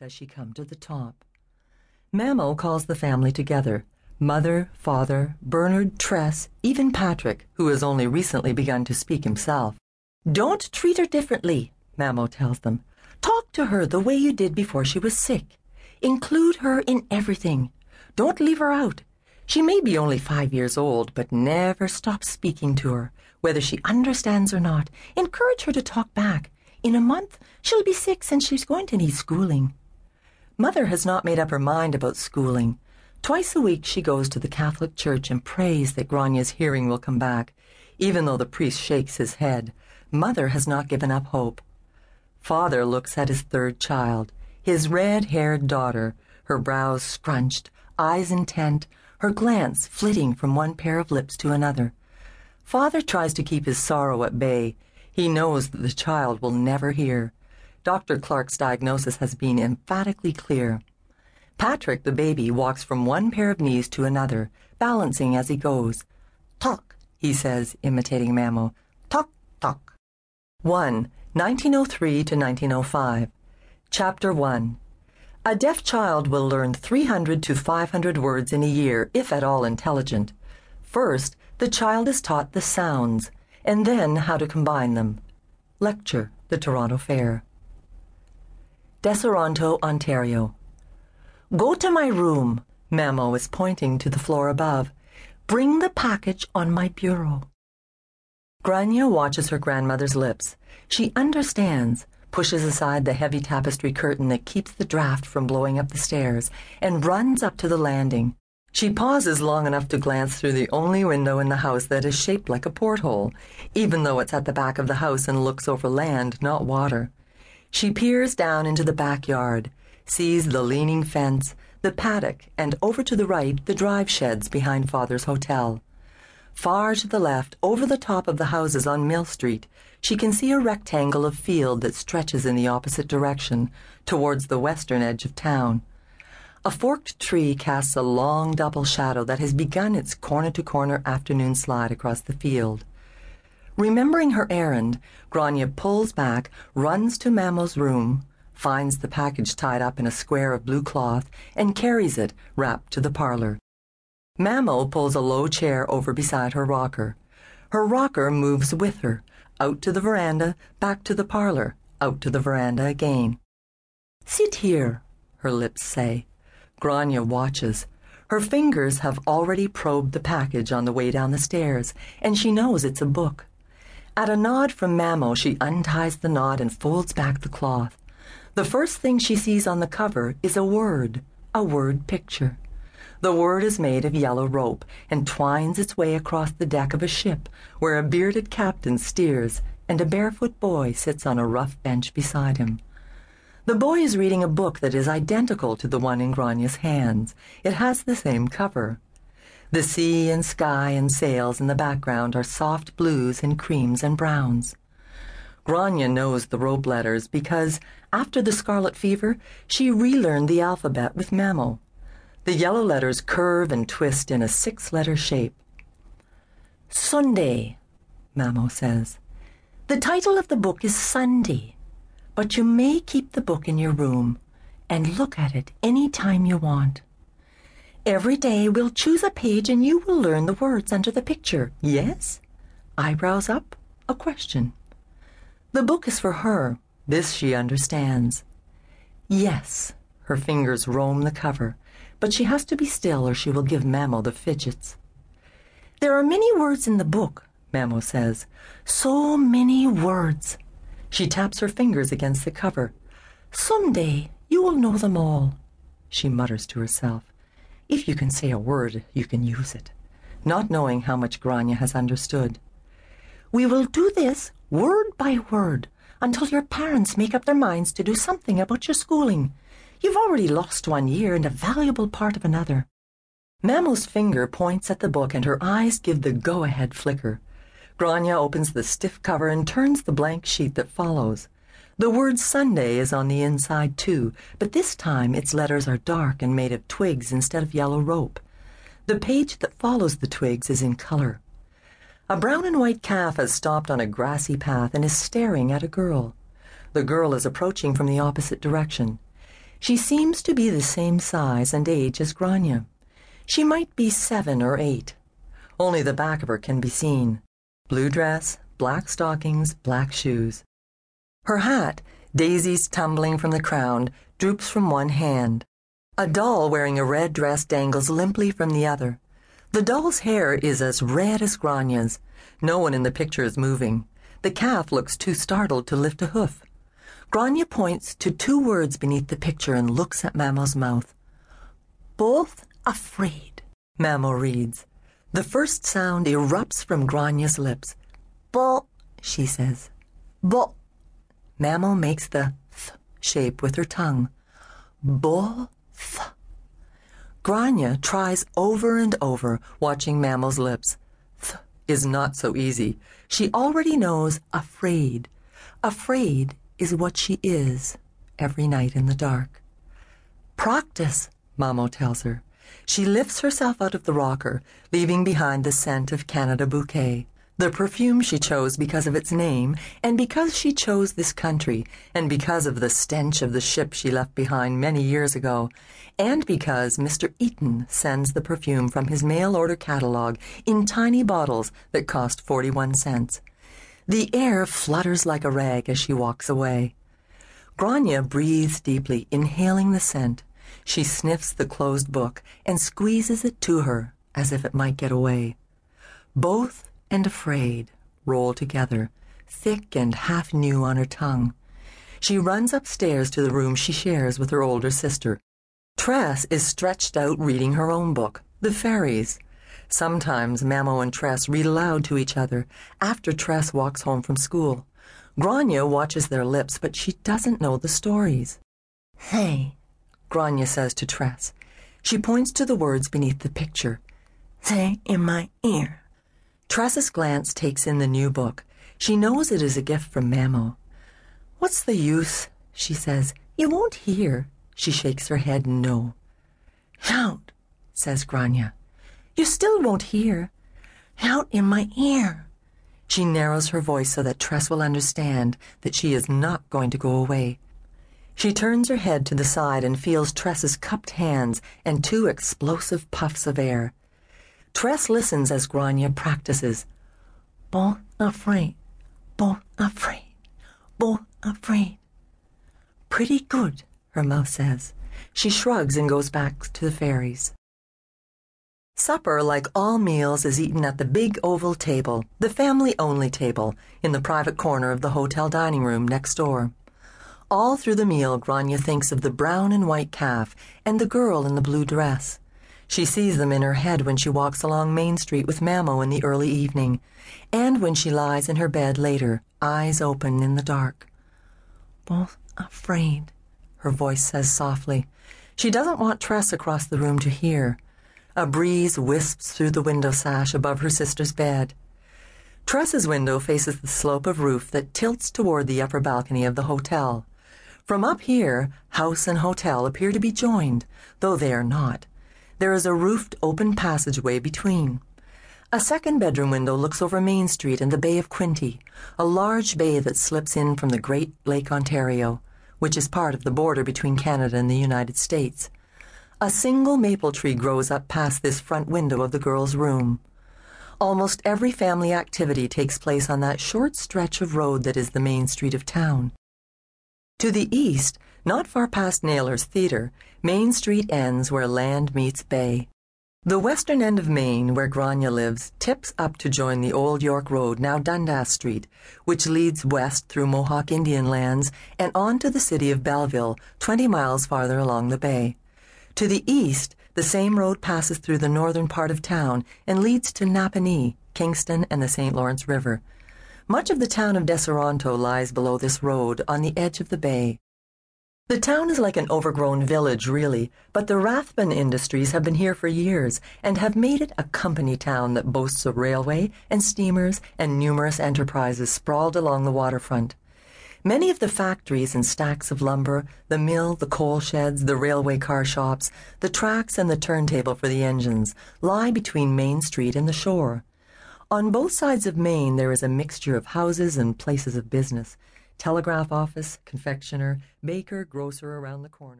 does she come to the top. Mamo calls the family together mother, father, Bernard, Tress, even Patrick, who has only recently begun to speak himself. Don't treat her differently, Mamo tells them. Talk to her the way you did before she was sick. Include her in everything. Don't leave her out. She may be only five years old, but never stop speaking to her, whether she understands or not. Encourage her to talk back. In a month, she'll be six and she's going to need schooling. Mother has not made up her mind about schooling. Twice a week she goes to the Catholic Church and prays that Grania's hearing will come back, even though the priest shakes his head. Mother has not given up hope. Father looks at his third child, his red-haired daughter, her brows scrunched, eyes intent, her glance flitting from one pair of lips to another. Father tries to keep his sorrow at bay. He knows that the child will never hear. Dr. Clark's diagnosis has been emphatically clear. Patrick, the baby, walks from one pair of knees to another, balancing as he goes. Talk, he says, imitating Mamo. Talk, talk. 1. 1903 to 1905. Chapter 1. A deaf child will learn 300 to 500 words in a year, if at all intelligent. First, the child is taught the sounds, and then how to combine them. Lecture, the Toronto Fair. Deseronto, Ontario. Go to my room. Mamo is pointing to the floor above. Bring the package on my bureau. Grania watches her grandmother's lips. She understands, pushes aside the heavy tapestry curtain that keeps the draft from blowing up the stairs, and runs up to the landing. She pauses long enough to glance through the only window in the house that is shaped like a porthole, even though it's at the back of the house and looks over land, not water. She peers down into the backyard, sees the leaning fence, the paddock, and over to the right, the drive sheds behind Father's hotel. Far to the left, over the top of the houses on Mill Street, she can see a rectangle of field that stretches in the opposite direction, towards the western edge of town. A forked tree casts a long double shadow that has begun its corner to corner afternoon slide across the field. Remembering her errand, Grania pulls back, runs to Mamo's room, finds the package tied up in a square of blue cloth, and carries it, wrapped, to the parlor. Mamo pulls a low chair over beside her rocker. Her rocker moves with her, out to the veranda, back to the parlor, out to the veranda again. Sit here, her lips say. Grania watches. Her fingers have already probed the package on the way down the stairs, and she knows it's a book. At a nod from Mamo, she unties the knot and folds back the cloth. The first thing she sees on the cover is a word, a word picture. The word is made of yellow rope and twines its way across the deck of a ship where a bearded captain steers and a barefoot boy sits on a rough bench beside him. The boy is reading a book that is identical to the one in Grania's hands. It has the same cover. The sea and sky and sails in the background are soft blues and creams and browns. Grania knows the rope letters because, after the scarlet fever, she relearned the alphabet with Mamo. The yellow letters curve and twist in a six letter shape. Sunday, Mamo says. The title of the book is Sunday, but you may keep the book in your room and look at it any time you want. Every day we'll choose a page and you will learn the words under the picture. Yes? Eyebrows up, a question. The book is for her. This she understands. Yes, her fingers roam the cover, but she has to be still or she will give Mamo the fidgets. There are many words in the book, Mamo says. So many words. She taps her fingers against the cover. Some day you will know them all, she mutters to herself. If you can say a word, you can use it, not knowing how much Grania has understood. We will do this word by word, until your parents make up their minds to do something about your schooling. You've already lost one year and a valuable part of another. Mamo's finger points at the book and her eyes give the go ahead flicker. Grania opens the stiff cover and turns the blank sheet that follows. The word Sunday is on the inside too, but this time its letters are dark and made of twigs instead of yellow rope. The page that follows the twigs is in color. A brown and white calf has stopped on a grassy path and is staring at a girl. The girl is approaching from the opposite direction. She seems to be the same size and age as Grania. She might be seven or eight. Only the back of her can be seen. Blue dress, black stockings, black shoes. Her hat, daisies tumbling from the crown, droops from one hand. A doll wearing a red dress dangles limply from the other. The doll's hair is as red as Grania's. No one in the picture is moving. The calf looks too startled to lift a hoof. Grania points to two words beneath the picture and looks at Mamo's mouth. Both afraid, Mamo reads. The first sound erupts from Grania's lips. Bo, she says. Bo. Mamo makes the th shape with her tongue. Bo, th. Grania tries over and over, watching Mamo's lips. Th is not so easy. She already knows afraid. Afraid is what she is every night in the dark. Practice, Mamo tells her. She lifts herself out of the rocker, leaving behind the scent of Canada bouquet, the perfume she chose because of its name, and because she chose this country, and because of the stench of the ship she left behind many years ago, and because Mr. Eaton sends the perfume from his mail order catalog in tiny bottles that cost 41 cents. The air flutters like a rag as she walks away. Grania breathes deeply, inhaling the scent. She sniffs the closed book and squeezes it to her as if it might get away. Both and afraid roll together, thick and half new on her tongue. She runs upstairs to the room she shares with her older sister. Tress is stretched out reading her own book, The Fairies. Sometimes Mamo and Tress read aloud to each other after Tress walks home from school. Grania watches their lips, but she doesn't know the stories. Hey, Grania says to Tress. She points to the words beneath the picture. Say in my ear. Tress's glance takes in the new book. She knows it is a gift from Mamo. What's the use? she says. You won't hear. She shakes her head no. Shout, says Grania. You still won't hear. Out in my ear. She narrows her voice so that Tress will understand that she is not going to go away. She turns her head to the side and feels Tress's cupped hands and two explosive puffs of air. Tress listens as Grania practices. Both afraid, both afraid, both afraid. Pretty good, her mouth says. She shrugs and goes back to the fairies. Supper, like all meals, is eaten at the big oval table, the family only table, in the private corner of the hotel dining room next door. All through the meal, Grania thinks of the brown and white calf and the girl in the blue dress. She sees them in her head when she walks along Main Street with Mamo in the early evening, and when she lies in her bed later, eyes open in the dark. Both afraid, her voice says softly. She doesn't want Tress across the room to hear. A breeze wisps through the window sash above her sister's bed. Tress's window faces the slope of roof that tilts toward the upper balcony of the hotel. From up here, house and hotel appear to be joined, though they are not. There is a roofed open passageway between. A second bedroom window looks over Main Street and the Bay of Quinte, a large bay that slips in from the Great Lake Ontario, which is part of the border between Canada and the United States. A single maple tree grows up past this front window of the girl's room. Almost every family activity takes place on that short stretch of road that is the main street of town. To the east, not far past Naylor's Theatre, Main Street ends where land meets bay. The western end of Main, where Grania lives, tips up to join the old York Road, now Dundas Street, which leads west through Mohawk Indian lands and on to the city of Belleville, 20 miles farther along the bay. To the east, the same road passes through the northern part of town and leads to Napanee, Kingston, and the St. Lawrence River. Much of the town of Deseronto lies below this road on the edge of the bay. The town is like an overgrown village, really, but the Rathbun Industries have been here for years and have made it a company town that boasts a railway and steamers and numerous enterprises sprawled along the waterfront. Many of the factories and stacks of lumber, the mill, the coal sheds, the railway car shops, the tracks, and the turntable for the engines lie between Main Street and the shore. On both sides of Main, there is a mixture of houses and places of business telegraph office, confectioner, baker, grocer around the corner.